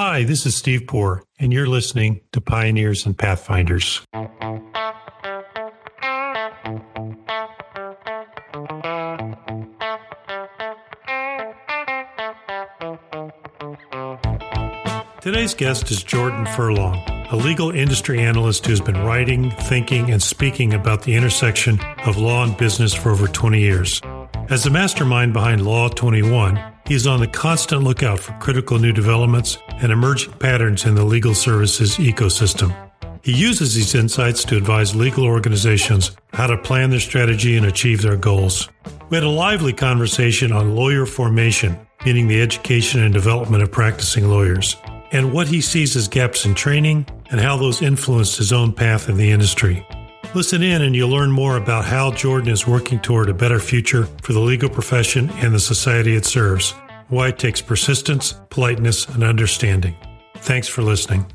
Hi, this is Steve Poor, and you're listening to Pioneers and Pathfinders. Today's guest is Jordan Furlong, a legal industry analyst who's been writing, thinking, and speaking about the intersection of law and business for over 20 years. As the mastermind behind Law 21, he is on the constant lookout for critical new developments and emerging patterns in the legal services ecosystem. He uses these insights to advise legal organizations how to plan their strategy and achieve their goals. We had a lively conversation on lawyer formation, meaning the education and development of practicing lawyers, and what he sees as gaps in training and how those influenced his own path in the industry. Listen in and you'll learn more about how Jordan is working toward a better future for the legal profession and the society it serves, why it takes persistence, politeness, and understanding. Thanks for listening.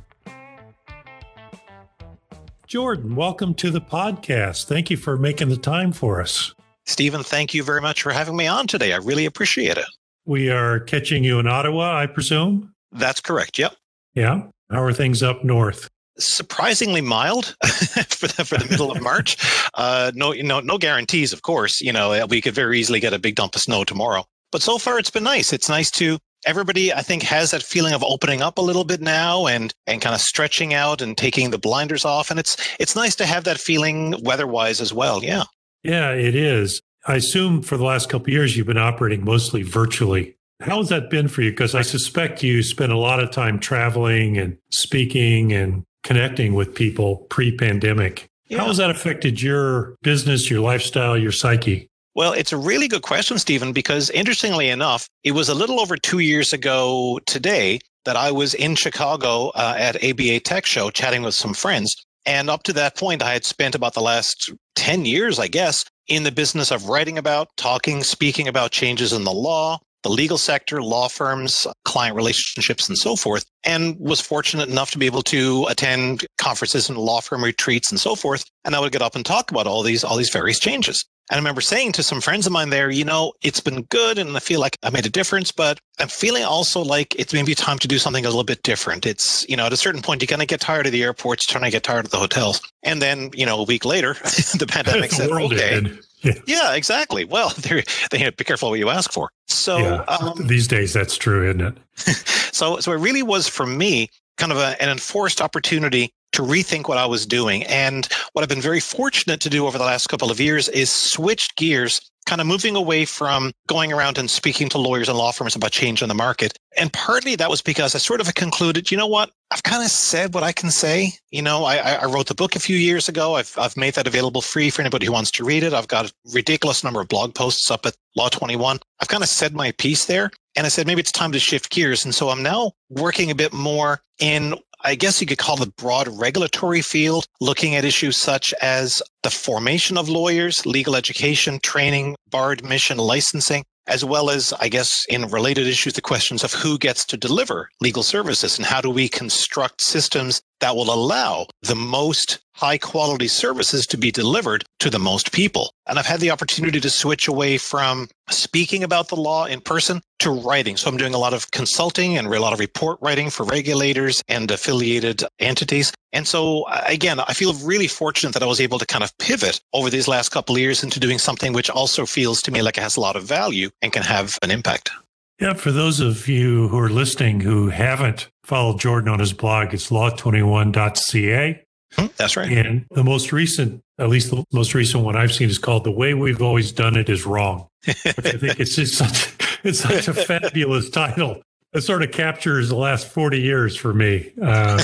Jordan, welcome to the podcast. Thank you for making the time for us. Stephen, thank you very much for having me on today. I really appreciate it. We are catching you in Ottawa, I presume? That's correct. Yep. Yeah. How are things up north? surprisingly mild for the for the middle of March. Uh, no, no, no guarantees, of course. You know, we could very easily get a big dump of snow tomorrow. But so far, it's been nice. It's nice to everybody. I think has that feeling of opening up a little bit now and and kind of stretching out and taking the blinders off. And it's it's nice to have that feeling weather-wise as well. Yeah. Yeah, it is. I assume for the last couple years you've been operating mostly virtually. How has that been for you? Because I suspect you spent a lot of time traveling and speaking and connecting with people pre pandemic. Yeah. How has that affected your business, your lifestyle, your psyche? Well, it's a really good question, Stephen, because interestingly enough, it was a little over two years ago today that I was in Chicago uh, at ABA Tech Show chatting with some friends. And up to that point, I had spent about the last 10 years, I guess, in the business of writing about, talking, speaking about changes in the law, the legal sector, law firms, client relationships, and so forth, and was fortunate enough to be able to attend conferences and law firm retreats and so forth. And I would get up and talk about all these, all these various changes. And I remember saying to some friends of mine there, you know, it's been good and I feel like I made a difference, but I'm feeling also like it's maybe time to do something a little bit different. It's, you know, at a certain point, you're going to get tired of the airports, trying to get tired of the hotels. And then, you know, a week later, the pandemic said, okay. Yeah. yeah. exactly. Well, they have to be careful what you ask for. So yeah. um, these days, that's true, isn't it? so, so it really was for me kind of a, an enforced opportunity to rethink what I was doing. And what I've been very fortunate to do over the last couple of years is switch gears, kind of moving away from going around and speaking to lawyers and law firms about change in the market. And partly that was because I sort of concluded, you know what? I've kind of said what I can say. You know, I, I wrote the book a few years ago. I've, I've made that available free for anybody who wants to read it. I've got a ridiculous number of blog posts up at Law 21. I've kind of said my piece there. And I said, maybe it's time to shift gears. And so I'm now working a bit more in I guess you could call the broad regulatory field, looking at issues such as the formation of lawyers, legal education, training, bar admission, licensing, as well as, I guess, in related issues, the questions of who gets to deliver legal services and how do we construct systems that will allow the most high quality services to be delivered to the most people. And I've had the opportunity to switch away from speaking about the law in person to writing. So I'm doing a lot of consulting and a lot of report writing for regulators and affiliated entities. And so again, I feel really fortunate that I was able to kind of pivot over these last couple of years into doing something which also feels to me like it has a lot of value and can have an impact. Yeah, for those of you who are listening who haven't followed Jordan on his blog, it's law21.ca. Hmm, that's right. And the most recent, at least the most recent one I've seen is called The Way We've Always Done It Is Wrong. Which I think it's just such it's such a fabulous title. It sort of captures the last 40 years for me. Uh,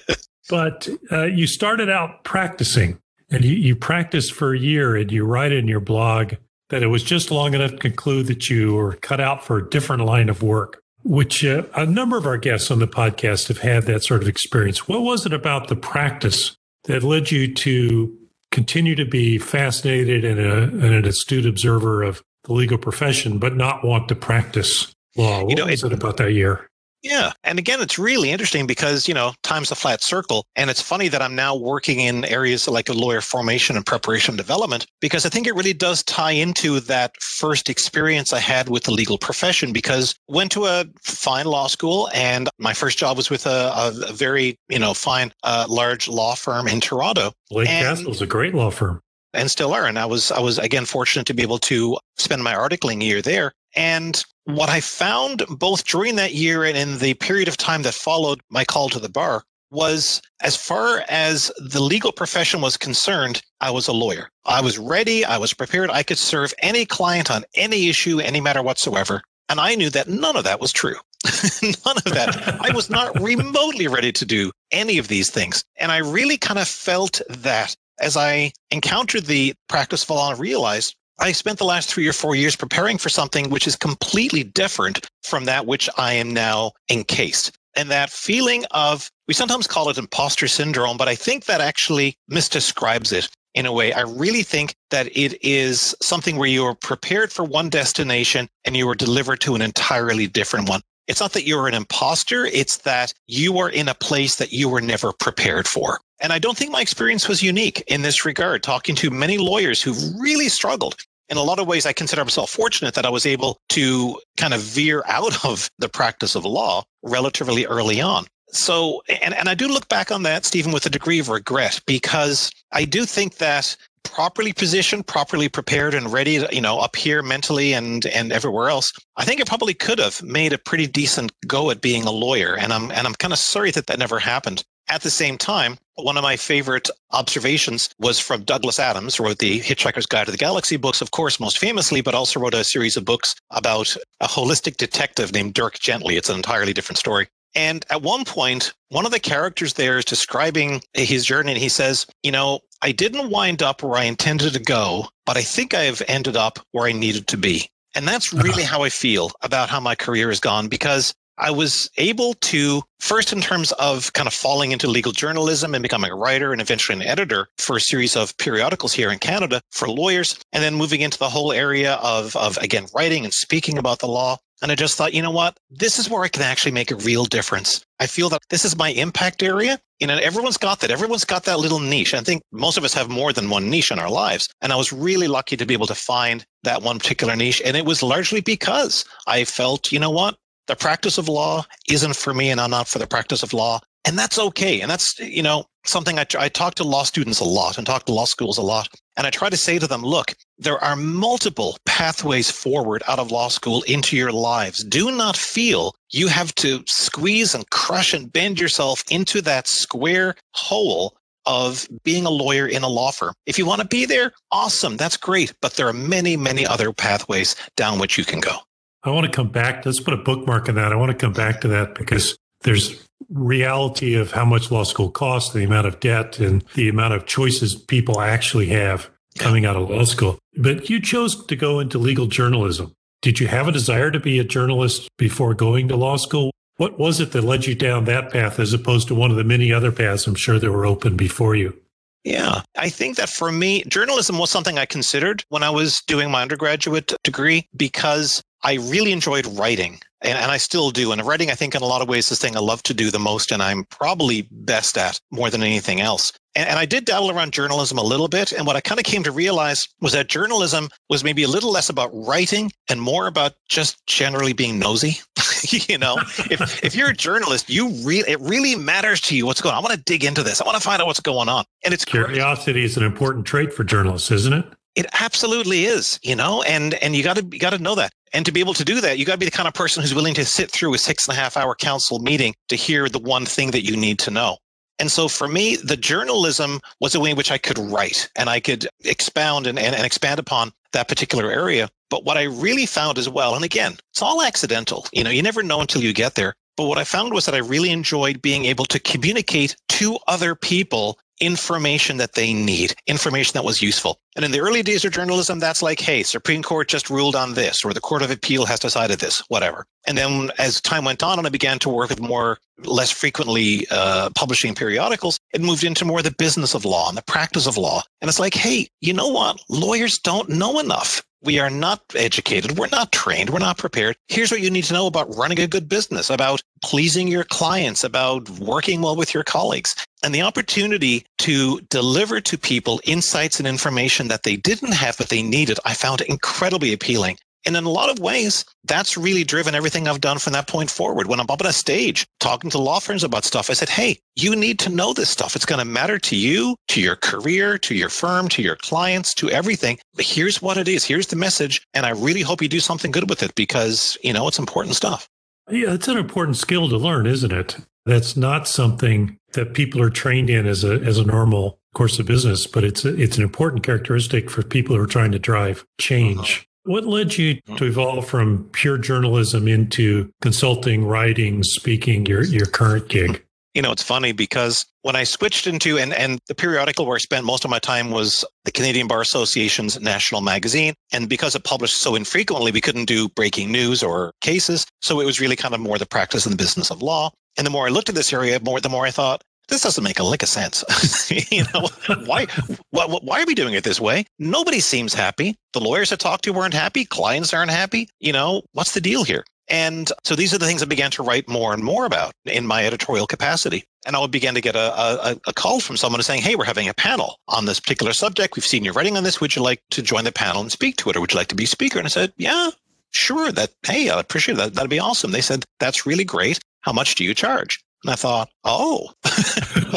but uh, you started out practicing and you, you practiced for a year and you write in your blog that it was just long enough to conclude that you were cut out for a different line of work, which uh, a number of our guests on the podcast have had that sort of experience. What was it about the practice that led you to continue to be fascinated and, a, and an astute observer of the legal profession, but not want to practice law? What you know, was it, it about that year? Yeah. And again, it's really interesting because, you know, time's a flat circle. And it's funny that I'm now working in areas like a lawyer formation and preparation development, because I think it really does tie into that first experience I had with the legal profession because went to a fine law school and my first job was with a, a very, you know, fine, uh, large law firm in Toronto. Blake Cassels is a great law firm and still are. And I was, I was again fortunate to be able to spend my articling year there. And what I found both during that year and in the period of time that followed my call to the bar was as far as the legal profession was concerned, I was a lawyer. I was ready. I was prepared. I could serve any client on any issue, any matter whatsoever. And I knew that none of that was true. none of that. I was not remotely ready to do any of these things. And I really kind of felt that as I encountered the practice of law and realized I spent the last three or four years preparing for something which is completely different from that which I am now encased. And that feeling of, we sometimes call it imposter syndrome, but I think that actually misdescribes it in a way. I really think that it is something where you are prepared for one destination and you are delivered to an entirely different one. It's not that you're an imposter, it's that you are in a place that you were never prepared for. And I don't think my experience was unique in this regard, talking to many lawyers who really struggled in a lot of ways, I consider myself fortunate that I was able to kind of veer out of the practice of law relatively early on. So, and, and I do look back on that, Stephen, with a degree of regret because I do think that properly positioned, properly prepared and ready, you know, up here mentally and and everywhere else, I think I probably could have made a pretty decent go at being a lawyer. And I'm and I'm kind of sorry that that never happened. At the same time, one of my favorite observations was from Douglas Adams, who wrote the Hitchhiker's Guide to the Galaxy books, of course, most famously, but also wrote a series of books about a holistic detective named Dirk Gently. It's an entirely different story. And at one point, one of the characters there is describing his journey, and he says, You know, I didn't wind up where I intended to go, but I think I have ended up where I needed to be. And that's really uh-huh. how I feel about how my career has gone because I was able to, first in terms of kind of falling into legal journalism and becoming a writer and eventually an editor for a series of periodicals here in Canada for lawyers, and then moving into the whole area of, of again, writing and speaking about the law. And I just thought, you know what? This is where I can actually make a real difference. I feel that this is my impact area. You know, everyone's got that. Everyone's got that little niche. I think most of us have more than one niche in our lives. And I was really lucky to be able to find that one particular niche. And it was largely because I felt, you know what? The practice of law isn't for me and I'm not for the practice of law. And that's okay. And that's, you know, something I, I talk to law students a lot and talk to law schools a lot. And I try to say to them, look, there are multiple pathways forward out of law school into your lives. Do not feel you have to squeeze and crush and bend yourself into that square hole of being a lawyer in a law firm. If you want to be there, awesome. That's great. But there are many, many other pathways down which you can go. I want to come back. Let's put a bookmark on that. I want to come back to that because there's reality of how much law school costs, the amount of debt, and the amount of choices people actually have coming out of law school. But you chose to go into legal journalism. Did you have a desire to be a journalist before going to law school? What was it that led you down that path as opposed to one of the many other paths I'm sure that were open before you? Yeah, I think that for me, journalism was something I considered when I was doing my undergraduate degree because I really enjoyed writing, and, and, I still do. And writing, I think, in a lot of ways, is the thing I love to do the most, and I'm probably best at more than anything else. And, and I did dabble around journalism a little bit. And what I kind of came to realize was that journalism was maybe a little less about writing and more about just generally being nosy. you know, if if you're a journalist, you really it really matters to you what's going on. I want to dig into this. I want to find out what's going on. And it's curiosity great. is an important trait for journalists, isn't it? It absolutely is, you know, and and you got to you got to know that. And to be able to do that, you got to be the kind of person who's willing to sit through a six and a half hour council meeting to hear the one thing that you need to know. And so for me, the journalism was a way in which I could write and I could expound and, and, and expand upon that particular area. But what I really found as well, and again, it's all accidental. You know, you never know until you get there. But what I found was that I really enjoyed being able to communicate to other people information that they need, information that was useful. And in the early days of journalism, that's like, hey, Supreme Court just ruled on this, or the Court of Appeal has decided this, whatever. And then as time went on and I began to work with more, less frequently uh, publishing periodicals, it moved into more the business of law and the practice of law. And it's like, hey, you know what? Lawyers don't know enough. we are not educated. We're not trained. We're not prepared. Here's what you need to know about running a good business, about pleasing your clients, about working well with your colleagues. And the opportunity to deliver to people insights and information that they didn't have, but they needed, I found incredibly appealing. And in a lot of ways, that's really driven everything I've done from that point forward. When I'm up on a stage talking to law firms about stuff, I said, Hey, you need to know this stuff. It's going to matter to you, to your career, to your firm, to your clients, to everything. But here's what it is. Here's the message. And I really hope you do something good with it because, you know, it's important stuff. Yeah, it's an important skill to learn, isn't it? That's not something that people are trained in as a as a normal course of business, but it's a, it's an important characteristic for people who are trying to drive change. Uh-huh. What led you to evolve from pure journalism into consulting, writing, speaking, your, your current gig? You know, it's funny because when I switched into and, and the periodical where I spent most of my time was the Canadian Bar Association's national magazine. And because it published so infrequently, we couldn't do breaking news or cases. So it was really kind of more the practice and the business of law. And the more I looked at this area, more the more I thought, this doesn't make a lick of sense. you know, why, why, why are we doing it this way? Nobody seems happy. The lawyers I talked to weren't happy. Clients aren't happy. You know, what's the deal here? And so these are the things I began to write more and more about in my editorial capacity. And I would begin to get a, a, a, call from someone saying, Hey, we're having a panel on this particular subject. We've seen your writing on this. Would you like to join the panel and speak to it? Or would you like to be speaker? And I said, Yeah, sure. That, hey, I appreciate that. That'd be awesome. They said, That's really great. How much do you charge? And I thought, oh,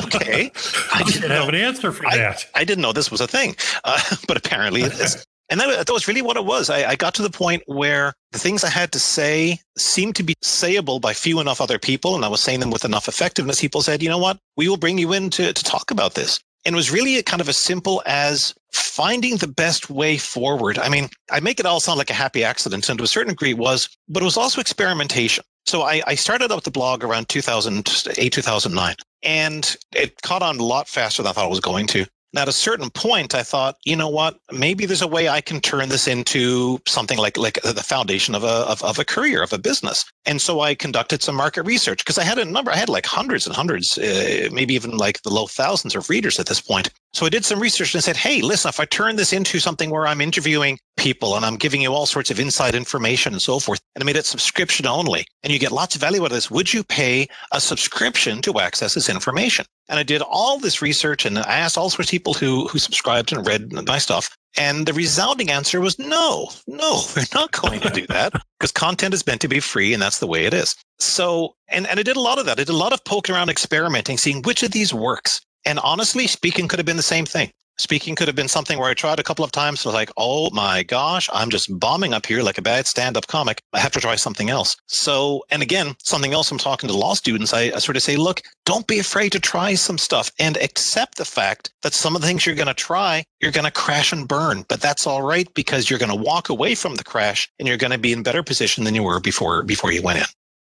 okay. I didn't have an answer for I, that. I didn't know this was a thing, uh, but apparently it is. And that, that, was really what it was. I, I, got to the point where the things I had to say seemed to be sayable by few enough other people, and I was saying them with enough effectiveness. People said, you know what? We will bring you in to, to talk about this. And it was really kind of as simple as finding the best way forward. I mean, I make it all sound like a happy accident, and to a certain degree it was, but it was also experimentation. So I, I started up the blog around 2008, 2009, and it caught on a lot faster than I thought it was going to. Now, at a certain point, I thought, you know what? Maybe there's a way I can turn this into something like like the foundation of a of, of a career of a business. And so I conducted some market research because I had a number. I had like hundreds and hundreds, uh, maybe even like the low thousands of readers at this point. So I did some research and said, hey, listen, if I turn this into something where I'm interviewing people and I'm giving you all sorts of inside information and so forth, and I made it subscription only, and you get lots of value out of this, would you pay a subscription to access this information? And I did all this research and I asked all sorts of people who, who subscribed and read my stuff. And the resounding answer was no, no, we're not going to do that because content is meant to be free and that's the way it is. So, and, and I did a lot of that. I did a lot of poking around, experimenting, seeing which of these works. And honestly, speaking could have been the same thing. Speaking could have been something where I tried a couple of times was like, oh my gosh, I'm just bombing up here like a bad stand up comic. I have to try something else. So, and again, something else I'm talking to law students, I, I sort of say, look, don't be afraid to try some stuff and accept the fact that some of the things you're going to try, you're going to crash and burn. But that's all right because you're going to walk away from the crash and you're going to be in better position than you were before before you went in.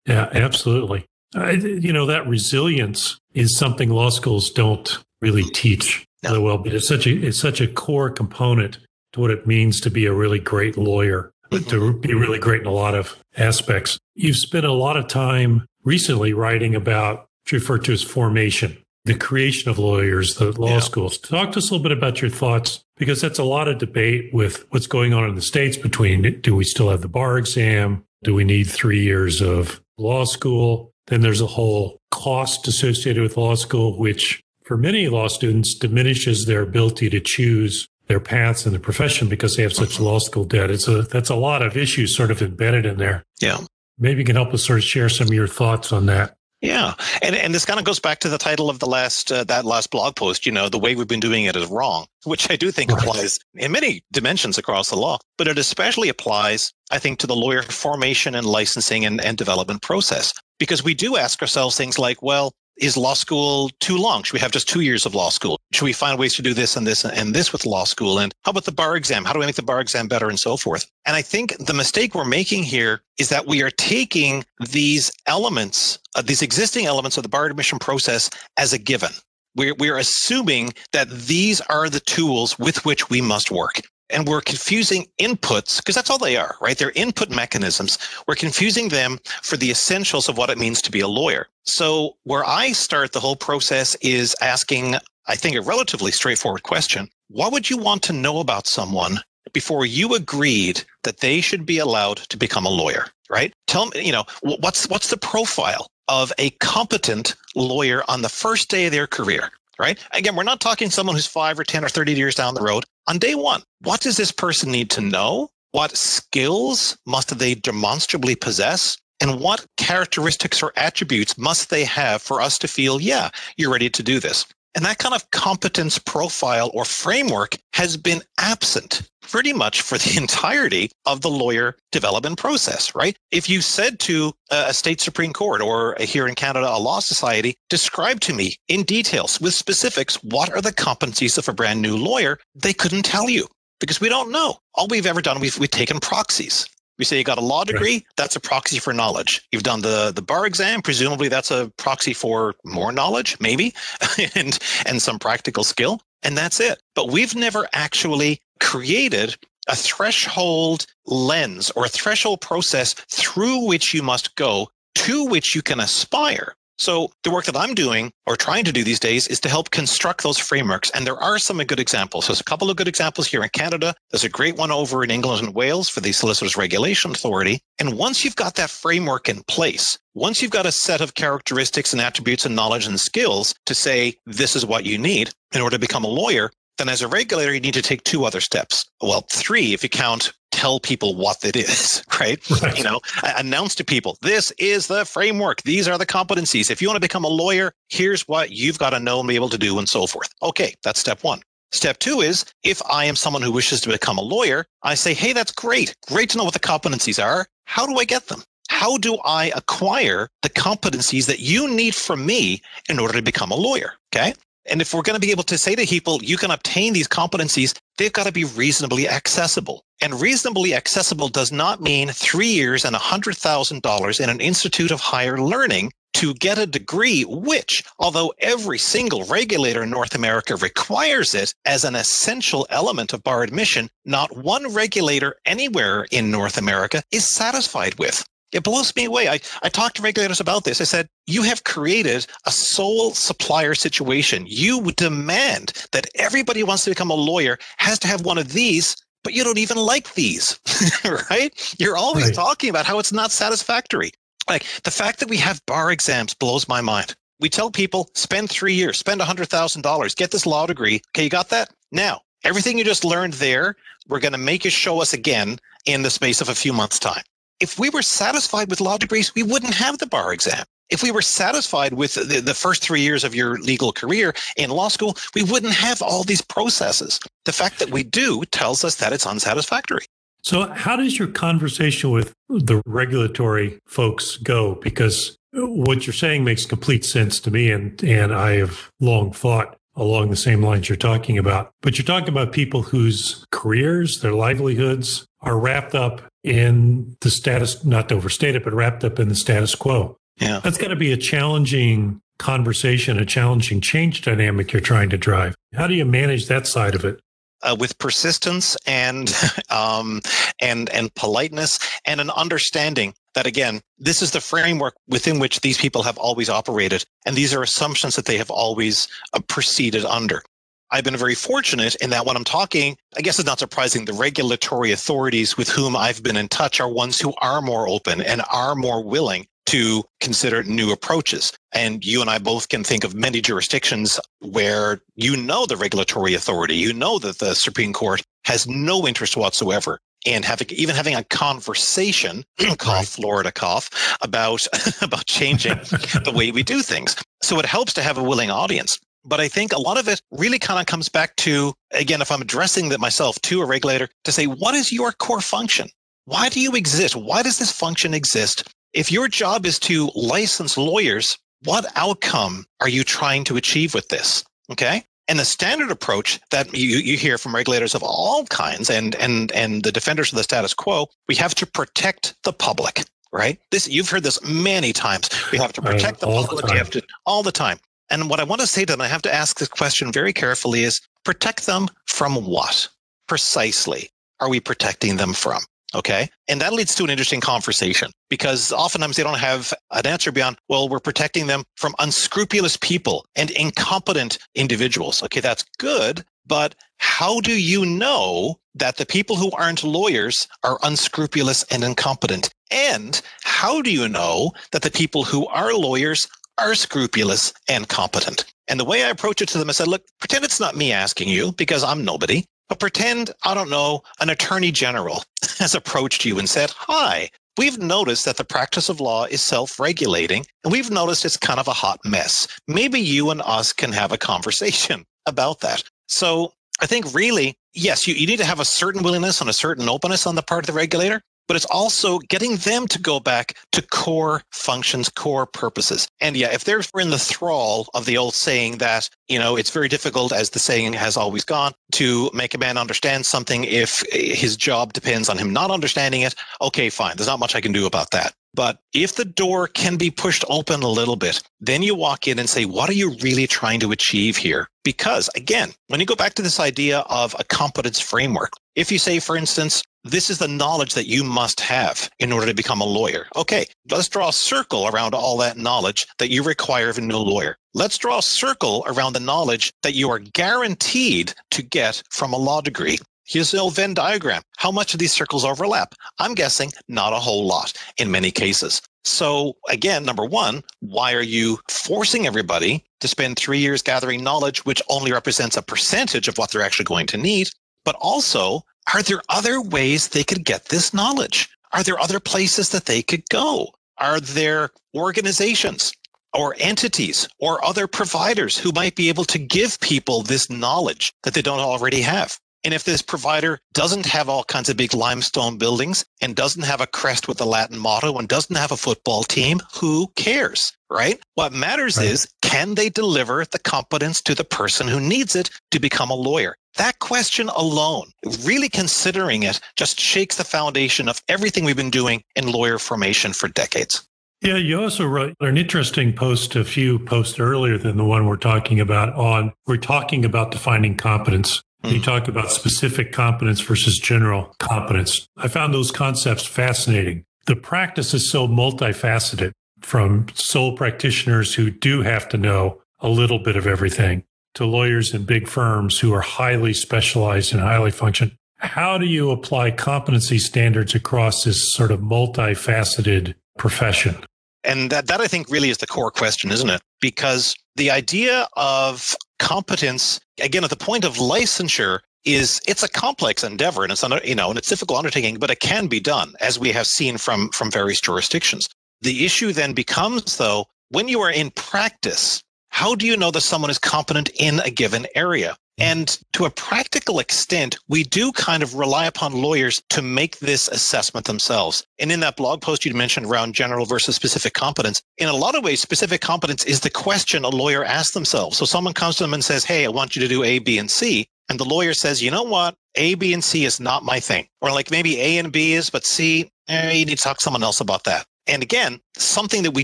Yeah, absolutely. I, you know, that resilience is something law schools don't really teach no. well, but it's such a it's such a core component to what it means to be a really great lawyer, but to be really great in a lot of aspects. You've spent a lot of time recently writing about what you refer to as formation, the creation of lawyers, the law yeah. schools. Talk to us a little bit about your thoughts, because that's a lot of debate with what's going on in the states between do we still have the bar exam? Do we need three years of law school? Then there's a whole cost associated with law school, which for many law students diminishes their ability to choose their paths in the profession because they have such law school debt. It's a that's a lot of issues sort of embedded in there. Yeah. Maybe you can help us sort of share some of your thoughts on that. Yeah, and and this kind of goes back to the title of the last uh, that last blog post. You know, the way we've been doing it is wrong, which I do think right. applies in many dimensions across the law, but it especially applies, I think, to the lawyer formation and licensing and, and development process because we do ask ourselves things like, well, is law school too long? Should we have just two years of law school? Should we find ways to do this and this and this with law school? And how about the bar exam? How do we make the bar exam better and so forth? And I think the mistake we're making here is that we are taking these elements, uh, these existing elements of the bar admission process as a given. We're, we're assuming that these are the tools with which we must work and we're confusing inputs because that's all they are, right? They're input mechanisms. We're confusing them for the essentials of what it means to be a lawyer. So where I start the whole process is asking, I think, a relatively straightforward question. What would you want to know about someone before you agreed that they should be allowed to become a lawyer, right? Tell me, you know, what's what's the profile of a competent lawyer on the first day of their career, right? Again, we're not talking someone who's 5 or 10 or 30 years down the road. On day 1, what does this person need to know? What skills must they demonstrably possess? And what characteristics or attributes must they have for us to feel, yeah, you're ready to do this? And that kind of competence profile or framework has been absent pretty much for the entirety of the lawyer development process, right? If you said to a state Supreme Court or here in Canada, a law society, describe to me in details with specifics what are the competencies of a brand new lawyer, they couldn't tell you because we don't know. All we've ever done, we've, we've taken proxies. We say you got a law degree, right. that's a proxy for knowledge. You've done the the bar exam, presumably that's a proxy for more knowledge, maybe, and and some practical skill, and that's it. But we've never actually created a threshold lens or a threshold process through which you must go to which you can aspire so the work that I'm doing or trying to do these days is to help construct those frameworks. And there are some good examples. There's a couple of good examples here in Canada. There's a great one over in England and Wales for the Solicitors Regulation Authority. And once you've got that framework in place, once you've got a set of characteristics and attributes and knowledge and skills to say, this is what you need in order to become a lawyer, then as a regulator, you need to take two other steps. Well, three if you count tell people what it is, right? right? You know, announce to people, this is the framework. These are the competencies. If you want to become a lawyer, here's what you've got to know and be able to do and so forth. Okay, that's step one. Step two is if I am someone who wishes to become a lawyer, I say, hey, that's great. Great to know what the competencies are. How do I get them? How do I acquire the competencies that you need from me in order to become a lawyer? Okay. And if we're going to be able to say to people, you can obtain these competencies, they've got to be reasonably accessible. And reasonably accessible does not mean three years and $100,000 in an institute of higher learning to get a degree, which, although every single regulator in North America requires it as an essential element of bar admission, not one regulator anywhere in North America is satisfied with. It blows me away. I, I talked to regulators about this. I said, you have created a sole supplier situation. You demand that everybody who wants to become a lawyer has to have one of these, but you don't even like these, right? You're always right. talking about how it's not satisfactory. Like the fact that we have bar exams blows my mind. We tell people spend three years, spend $100,000, get this law degree. Okay, you got that? Now, everything you just learned there, we're going to make you show us again in the space of a few months' time if we were satisfied with law degrees, we wouldn't have the bar exam. If we were satisfied with the, the, first three years of your legal career in law school, we wouldn't have all these processes. The fact that we do tells us that it's unsatisfactory. So, how does your conversation with the regulatory folks go? Because what you're saying makes complete sense to me, and, and I have long thought along the same lines you're talking about. But you're talking about people whose careers, their livelihoods are wrapped up in the status, not to overstate it, but wrapped up in the status quo. Yeah. That's got to be a challenging conversation, a challenging change dynamic you're trying to drive. How do you manage that side of it? Uh, with persistence and um, and and politeness and an understanding that again this is the framework within which these people have always operated and these are assumptions that they have always uh, proceeded under I've been very fortunate in that when I'm talking, I guess it's not surprising, the regulatory authorities with whom I've been in touch are ones who are more open and are more willing to consider new approaches. And you and I both can think of many jurisdictions where you know the regulatory authority, you know that the Supreme Court has no interest whatsoever in having even having a conversation, cough, Florida cough, about about changing the way we do things. So it helps to have a willing audience. But I think a lot of it really kind of comes back to, again, if I'm addressing that myself to a regulator, to say, what is your core function? Why do you exist? Why does this function exist? If your job is to license lawyers, what outcome are you trying to achieve with this? Okay. And the standard approach that you, you hear from regulators of all kinds and, and, and the defenders of the status quo, we have to protect the public, right? This, you've heard this many times. We have to protect uh, the public. The have to, all the time. And what I want to say to them, I have to ask this question very carefully is protect them from what? Precisely are we protecting them from? Okay. And that leads to an interesting conversation because oftentimes they don't have an answer beyond, well, we're protecting them from unscrupulous people and incompetent individuals. Okay. That's good. But how do you know that the people who aren't lawyers are unscrupulous and incompetent? And how do you know that the people who are lawyers are scrupulous and competent? And the way I approach it to them, I said, look, pretend it's not me asking you because I'm nobody. But pretend, I don't know, an attorney general has approached you and said, Hi, we've noticed that the practice of law is self regulating, and we've noticed it's kind of a hot mess. Maybe you and us can have a conversation about that. So I think really, yes, you, you need to have a certain willingness and a certain openness on the part of the regulator, but it's also getting them to go back to core functions, core purposes. And yeah, if they're in the thrall of the old saying that, you know, it's very difficult, as the saying has always gone, to make a man understand something if his job depends on him not understanding it, okay, fine. There's not much I can do about that. But if the door can be pushed open a little bit, then you walk in and say, what are you really trying to achieve here? Because again, when you go back to this idea of a competence framework, if you say, for instance, this is the knowledge that you must have in order to become a lawyer. Okay, let's draw a circle around all that knowledge that you require of a new lawyer. Let's draw a circle around the knowledge that you are guaranteed to get from a law degree. Here's the old Venn diagram. How much of these circles overlap? I'm guessing not a whole lot in many cases. So again, number one, why are you forcing everybody to spend three years gathering knowledge, which only represents a percentage of what they're actually going to need? But also, are there other ways they could get this knowledge? Are there other places that they could go? Are there organizations or entities or other providers who might be able to give people this knowledge that they don't already have? And if this provider doesn't have all kinds of big limestone buildings and doesn't have a crest with a Latin motto and doesn't have a football team, who cares? Right? What matters right. is can they deliver the competence to the person who needs it to become a lawyer? That question alone, really considering it, just shakes the foundation of everything we've been doing in lawyer formation for decades. Yeah, you also wrote an interesting post a few posts earlier than the one we're talking about on we're talking about defining competence. Hmm. You talk about specific competence versus general competence. I found those concepts fascinating. The practice is so multifaceted from sole practitioners who do have to know a little bit of everything to lawyers in big firms who are highly specialized and highly functioned. How do you apply competency standards across this sort of multifaceted profession? And that, that I think really is the core question, isn't it? Because the idea of competence, again, at the point of licensure, is it's a complex endeavor and it's you know and it's difficult undertaking, but it can be done, as we have seen from from various jurisdictions. The issue then becomes though, when you are in practice, how do you know that someone is competent in a given area? And to a practical extent, we do kind of rely upon lawyers to make this assessment themselves. And in that blog post you mentioned around general versus specific competence, in a lot of ways, specific competence is the question a lawyer asks themselves. So someone comes to them and says, Hey, I want you to do A, B, and C. And the lawyer says, you know what? A, B, and C is not my thing. Or like maybe A and B is, but C, eh, you need to talk to someone else about that. And again, something that we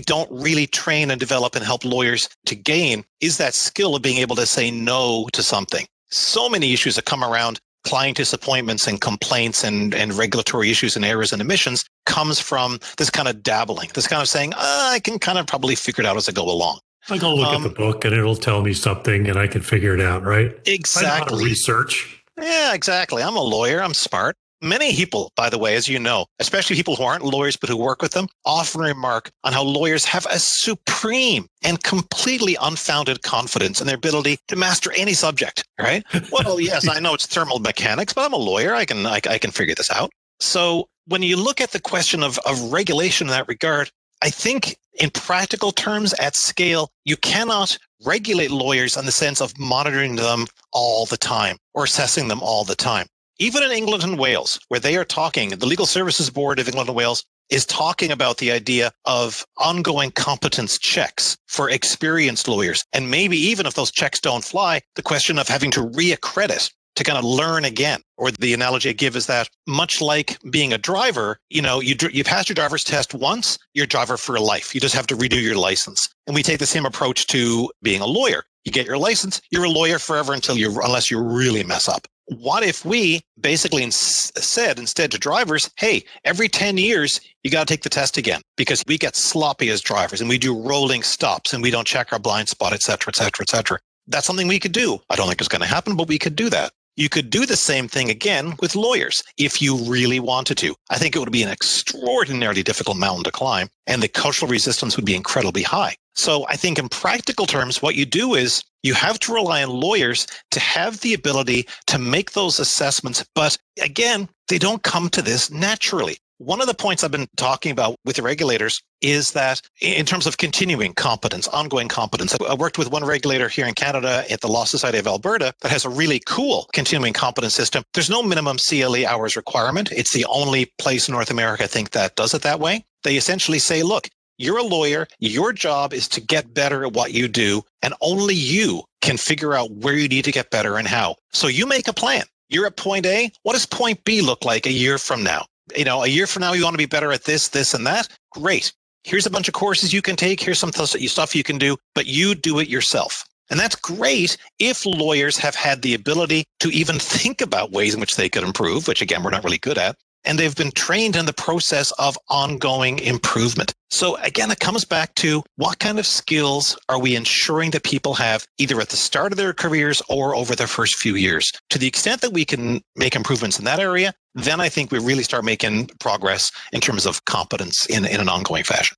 don't really train and develop and help lawyers to gain is that skill of being able to say no to something. So many issues that come around client disappointments and complaints and, and regulatory issues and errors and omissions comes from this kind of dabbling, this kind of saying, oh, I can kind of probably figure it out as I go along. I go look um, at the book and it'll tell me something and I can figure it out, right? Exactly. research. Yeah, exactly. I'm a lawyer. I'm smart. Many people, by the way, as you know, especially people who aren't lawyers but who work with them, often remark on how lawyers have a supreme and completely unfounded confidence in their ability to master any subject, right? well, yes, I know it's thermal mechanics, but I'm a lawyer. I can I, I can figure this out. So when you look at the question of, of regulation in that regard, I think in practical terms at scale, you cannot regulate lawyers in the sense of monitoring them all the time or assessing them all the time even in England and Wales, where they are talking, the Legal Services Board of England and Wales is talking about the idea of ongoing competence checks for experienced lawyers. And maybe even if those checks don't fly, the question of having to reaccredit to kind of learn again. Or the analogy I give is that much like being a driver, you know, you, you pass your driver's test once, you're a driver for life. You just have to redo your license. And we take the same approach to being a lawyer. You get your license, you're a lawyer forever until you, unless you really mess up what if we basically said instead to drivers, hey, every 10 years, you got to take the test again because we get sloppy as drivers and we do rolling stops and we don't check our blind spot, et cetera, et cetera, et cetera. That's something we could do. I don't think it's going to happen, but we could do that. You could do the same thing again with lawyers if you really wanted to. I think it would be an extraordinarily difficult mountain to climb, and the cultural resistance would be incredibly high. So I think in practical terms, what you do is you have to rely on lawyers to have the ability to make those assessments. But again, they don't come to this naturally. One of the points I've been talking about with the regulators is that in terms of continuing competence, ongoing competence, I worked with one regulator here in Canada at the Law Society of Alberta that has a really cool continuing competence system. There's no minimum CLE hours requirement. It's the only place in North America, I think, that does it that way. They essentially say, look, you're a lawyer. Your job is to get better at what you do, and only you can figure out where you need to get better and how. So you make a plan. You're at point A. What does point B look like a year from now? You know, a year from now, you want to be better at this, this, and that. Great. Here's a bunch of courses you can take. Here's some stuff you can do, but you do it yourself. And that's great if lawyers have had the ability to even think about ways in which they could improve, which again, we're not really good at and they've been trained in the process of ongoing improvement. So again, it comes back to what kind of skills are we ensuring that people have either at the start of their careers or over their first few years? To the extent that we can make improvements in that area, then I think we really start making progress in terms of competence in, in an ongoing fashion.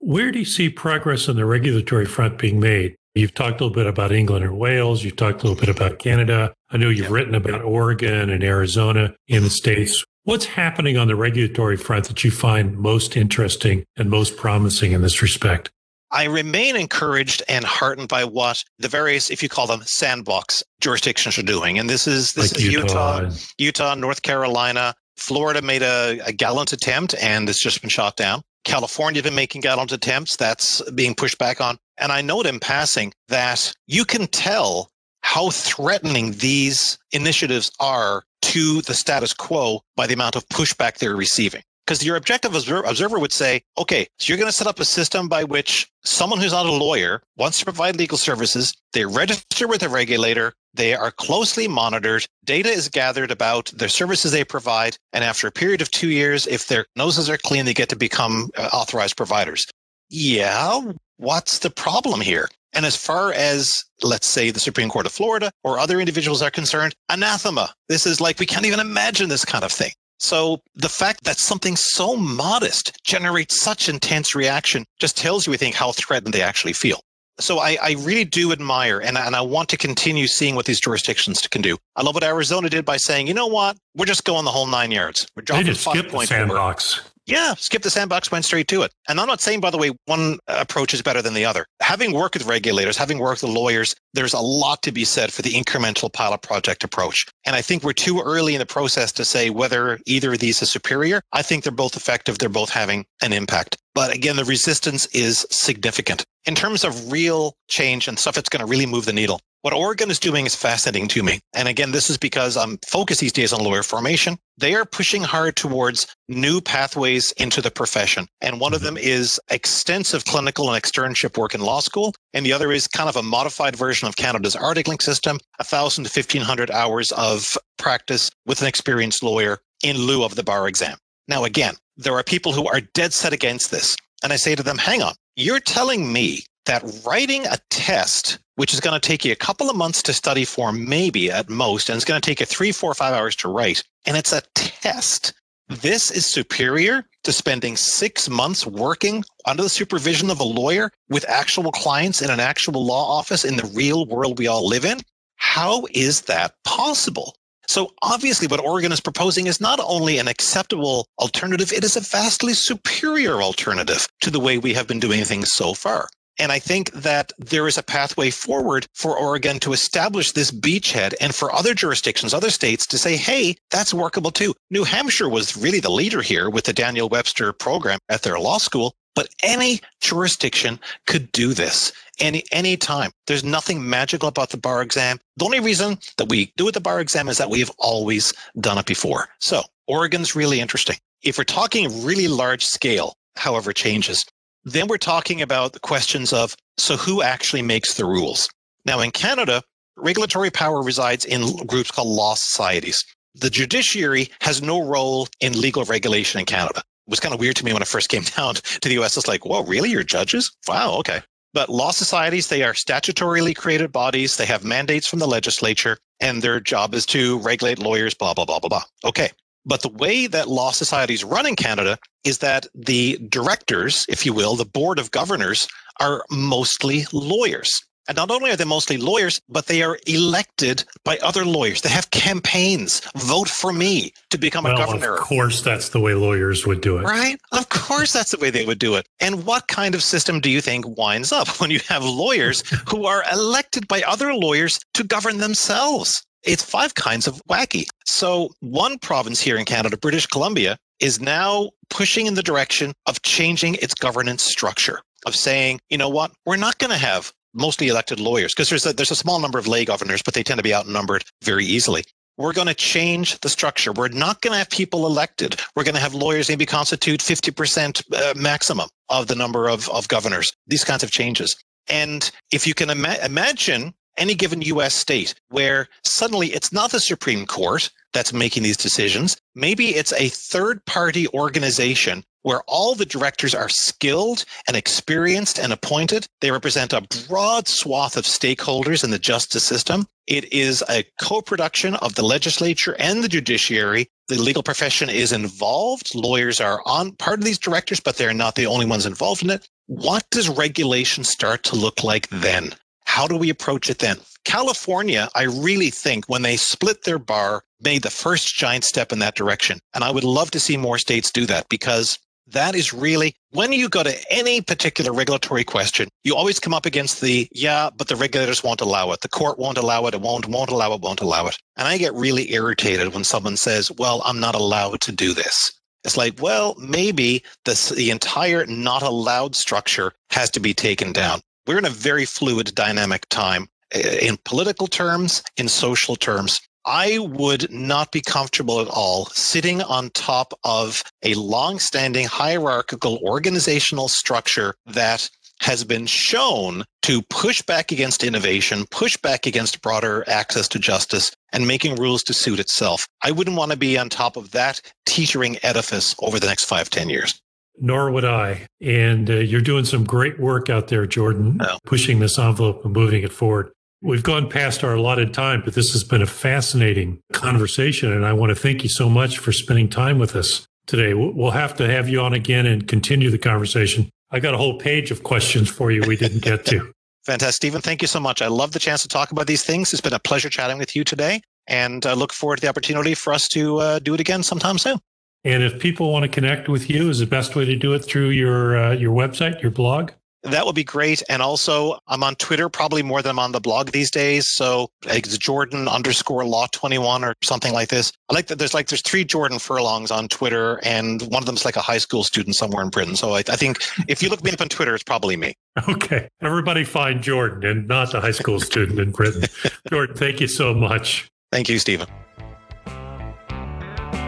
Where do you see progress on the regulatory front being made? You've talked a little bit about England and Wales. You've talked a little bit about Canada. I know you've written about Oregon and Arizona in the States. What's happening on the regulatory front that you find most interesting and most promising in this respect? I remain encouraged and heartened by what the various, if you call them sandbox jurisdictions are doing. And this is this like is Utah, Utah, Utah, North Carolina. Florida made a, a gallant attempt and it's just been shot down. California has been making gallant attempts. That's being pushed back on. And I note in passing that you can tell how threatening these initiatives are to the status quo by the amount of pushback they're receiving. Because your objective observer would say, okay, so you're going to set up a system by which someone who's not a lawyer wants to provide legal services. They register with a regulator. They are closely monitored. Data is gathered about the services they provide. And after a period of two years, if their noses are clean, they get to become uh, authorized providers. Yeah, what's the problem here? And as far as, let's say, the Supreme Court of Florida or other individuals are concerned, anathema. This is like, we can't even imagine this kind of thing. So the fact that something so modest generates such intense reaction just tells you, I think, how threatened they actually feel. So I, I really do admire and, and I want to continue seeing what these jurisdictions can do. I love what Arizona did by saying, you know what, we're just going the whole nine yards. We're dropping they just skip the sandbox. Yeah, skip the sandbox, went straight to it. And I'm not saying, by the way, one approach is better than the other. Having worked with regulators, having worked with lawyers, there's a lot to be said for the incremental pilot project approach. And I think we're too early in the process to say whether either of these is superior. I think they're both effective. They're both having an impact. But again, the resistance is significant. In terms of real change and stuff that's going to really move the needle, what Oregon is doing is fascinating to me. And again, this is because I'm focused these days on lawyer formation. They are pushing hard towards new pathways into the profession. And one of mm-hmm. them is extensive clinical and externship work in law school. And the other is kind of a modified version of Canada's Link system, 1,000 to 1,500 hours of practice with an experienced lawyer in lieu of the bar exam. Now, again, there are people who are dead set against this. And I say to them, hang on, you're telling me that writing a test, which is going to take you a couple of months to study for, maybe at most, and it's going to take you three, four, five hours to write, and it's a test. This is superior to spending six months working under the supervision of a lawyer with actual clients in an actual law office in the real world we all live in. How is that possible? So obviously what Oregon is proposing is not only an acceptable alternative, it is a vastly superior alternative to the way we have been doing things so far. And I think that there is a pathway forward for Oregon to establish this beachhead and for other jurisdictions, other states to say, hey, that's workable too. New Hampshire was really the leader here with the Daniel Webster program at their law school. But any jurisdiction could do this any any time. There's nothing magical about the bar exam. The only reason that we do it the bar exam is that we've always done it before. So Oregon's really interesting. If we're talking really large scale, however, changes, then we're talking about the questions of so who actually makes the rules? Now, in Canada, regulatory power resides in groups called law societies. The judiciary has no role in legal regulation in Canada. It was kind of weird to me when I first came down to the US. It's like, whoa, really? You're judges? Wow, okay. But law societies, they are statutorily created bodies. They have mandates from the legislature, and their job is to regulate lawyers, blah, blah, blah, blah, blah. Okay. But the way that law societies run in Canada is that the directors, if you will, the board of governors, are mostly lawyers. And not only are they mostly lawyers, but they are elected by other lawyers. They have campaigns. Vote for me to become well, a governor. Of course, that's the way lawyers would do it. Right? Of course, that's the way they would do it. And what kind of system do you think winds up when you have lawyers who are elected by other lawyers to govern themselves? It's five kinds of wacky. So, one province here in Canada, British Columbia, is now pushing in the direction of changing its governance structure of saying, you know what, we're not going to have mostly elected lawyers because there's a, there's a small number of lay governors, but they tend to be outnumbered very easily. We're going to change the structure. We're not going to have people elected. We're going to have lawyers maybe constitute 50% uh, maximum of the number of, of governors, these kinds of changes. And if you can ima- imagine any given US state where suddenly it's not the Supreme Court that's making these decisions, maybe it's a third party organization where all the directors are skilled and experienced and appointed. They represent a broad swath of stakeholders in the justice system. It is a co production of the legislature and the judiciary. The legal profession is involved. Lawyers are on part of these directors, but they're not the only ones involved in it. What does regulation start to look like then? How do we approach it then? California, I really think when they split their bar, made the first giant step in that direction. And I would love to see more states do that because that is really when you go to any particular regulatory question, you always come up against the yeah, but the regulators won't allow it. The court won't allow it. It won't, won't allow it, won't allow it. And I get really irritated when someone says, well, I'm not allowed to do this. It's like, well, maybe this, the entire not allowed structure has to be taken down. We're in a very fluid, dynamic time eh, in political terms, in social terms. I would not be comfortable at all sitting on top of a long-standing hierarchical organizational structure that has been shown to push back against innovation, push back against broader access to justice, and making rules to suit itself. I wouldn't want to be on top of that teetering edifice over the next five, ten years. Nor would I. And uh, you're doing some great work out there, Jordan, oh. pushing this envelope and moving it forward. We've gone past our allotted time, but this has been a fascinating conversation. And I want to thank you so much for spending time with us today. We'll have to have you on again and continue the conversation. I got a whole page of questions for you we didn't get to. Fantastic. Stephen, thank you so much. I love the chance to talk about these things. It's been a pleasure chatting with you today. And I look forward to the opportunity for us to uh, do it again sometime soon. And if people want to connect with you, is the best way to do it through your uh, your website, your blog? That would be great. And also, I'm on Twitter probably more than I'm on the blog these days. So it's Jordan underscore law 21 or something like this. I like that there's like, there's three Jordan Furlongs on Twitter, and one of them's like a high school student somewhere in Britain. So I, I think if you look me up on Twitter, it's probably me. Okay. Everybody find Jordan and not the high school student in Britain. Jordan, thank you so much. Thank you, Stephen.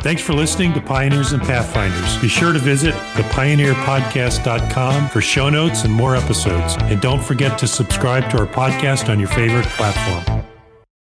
Thanks for listening to Pioneers and Pathfinders. Be sure to visit thepioneerpodcast.com for show notes and more episodes. And don't forget to subscribe to our podcast on your favorite platform.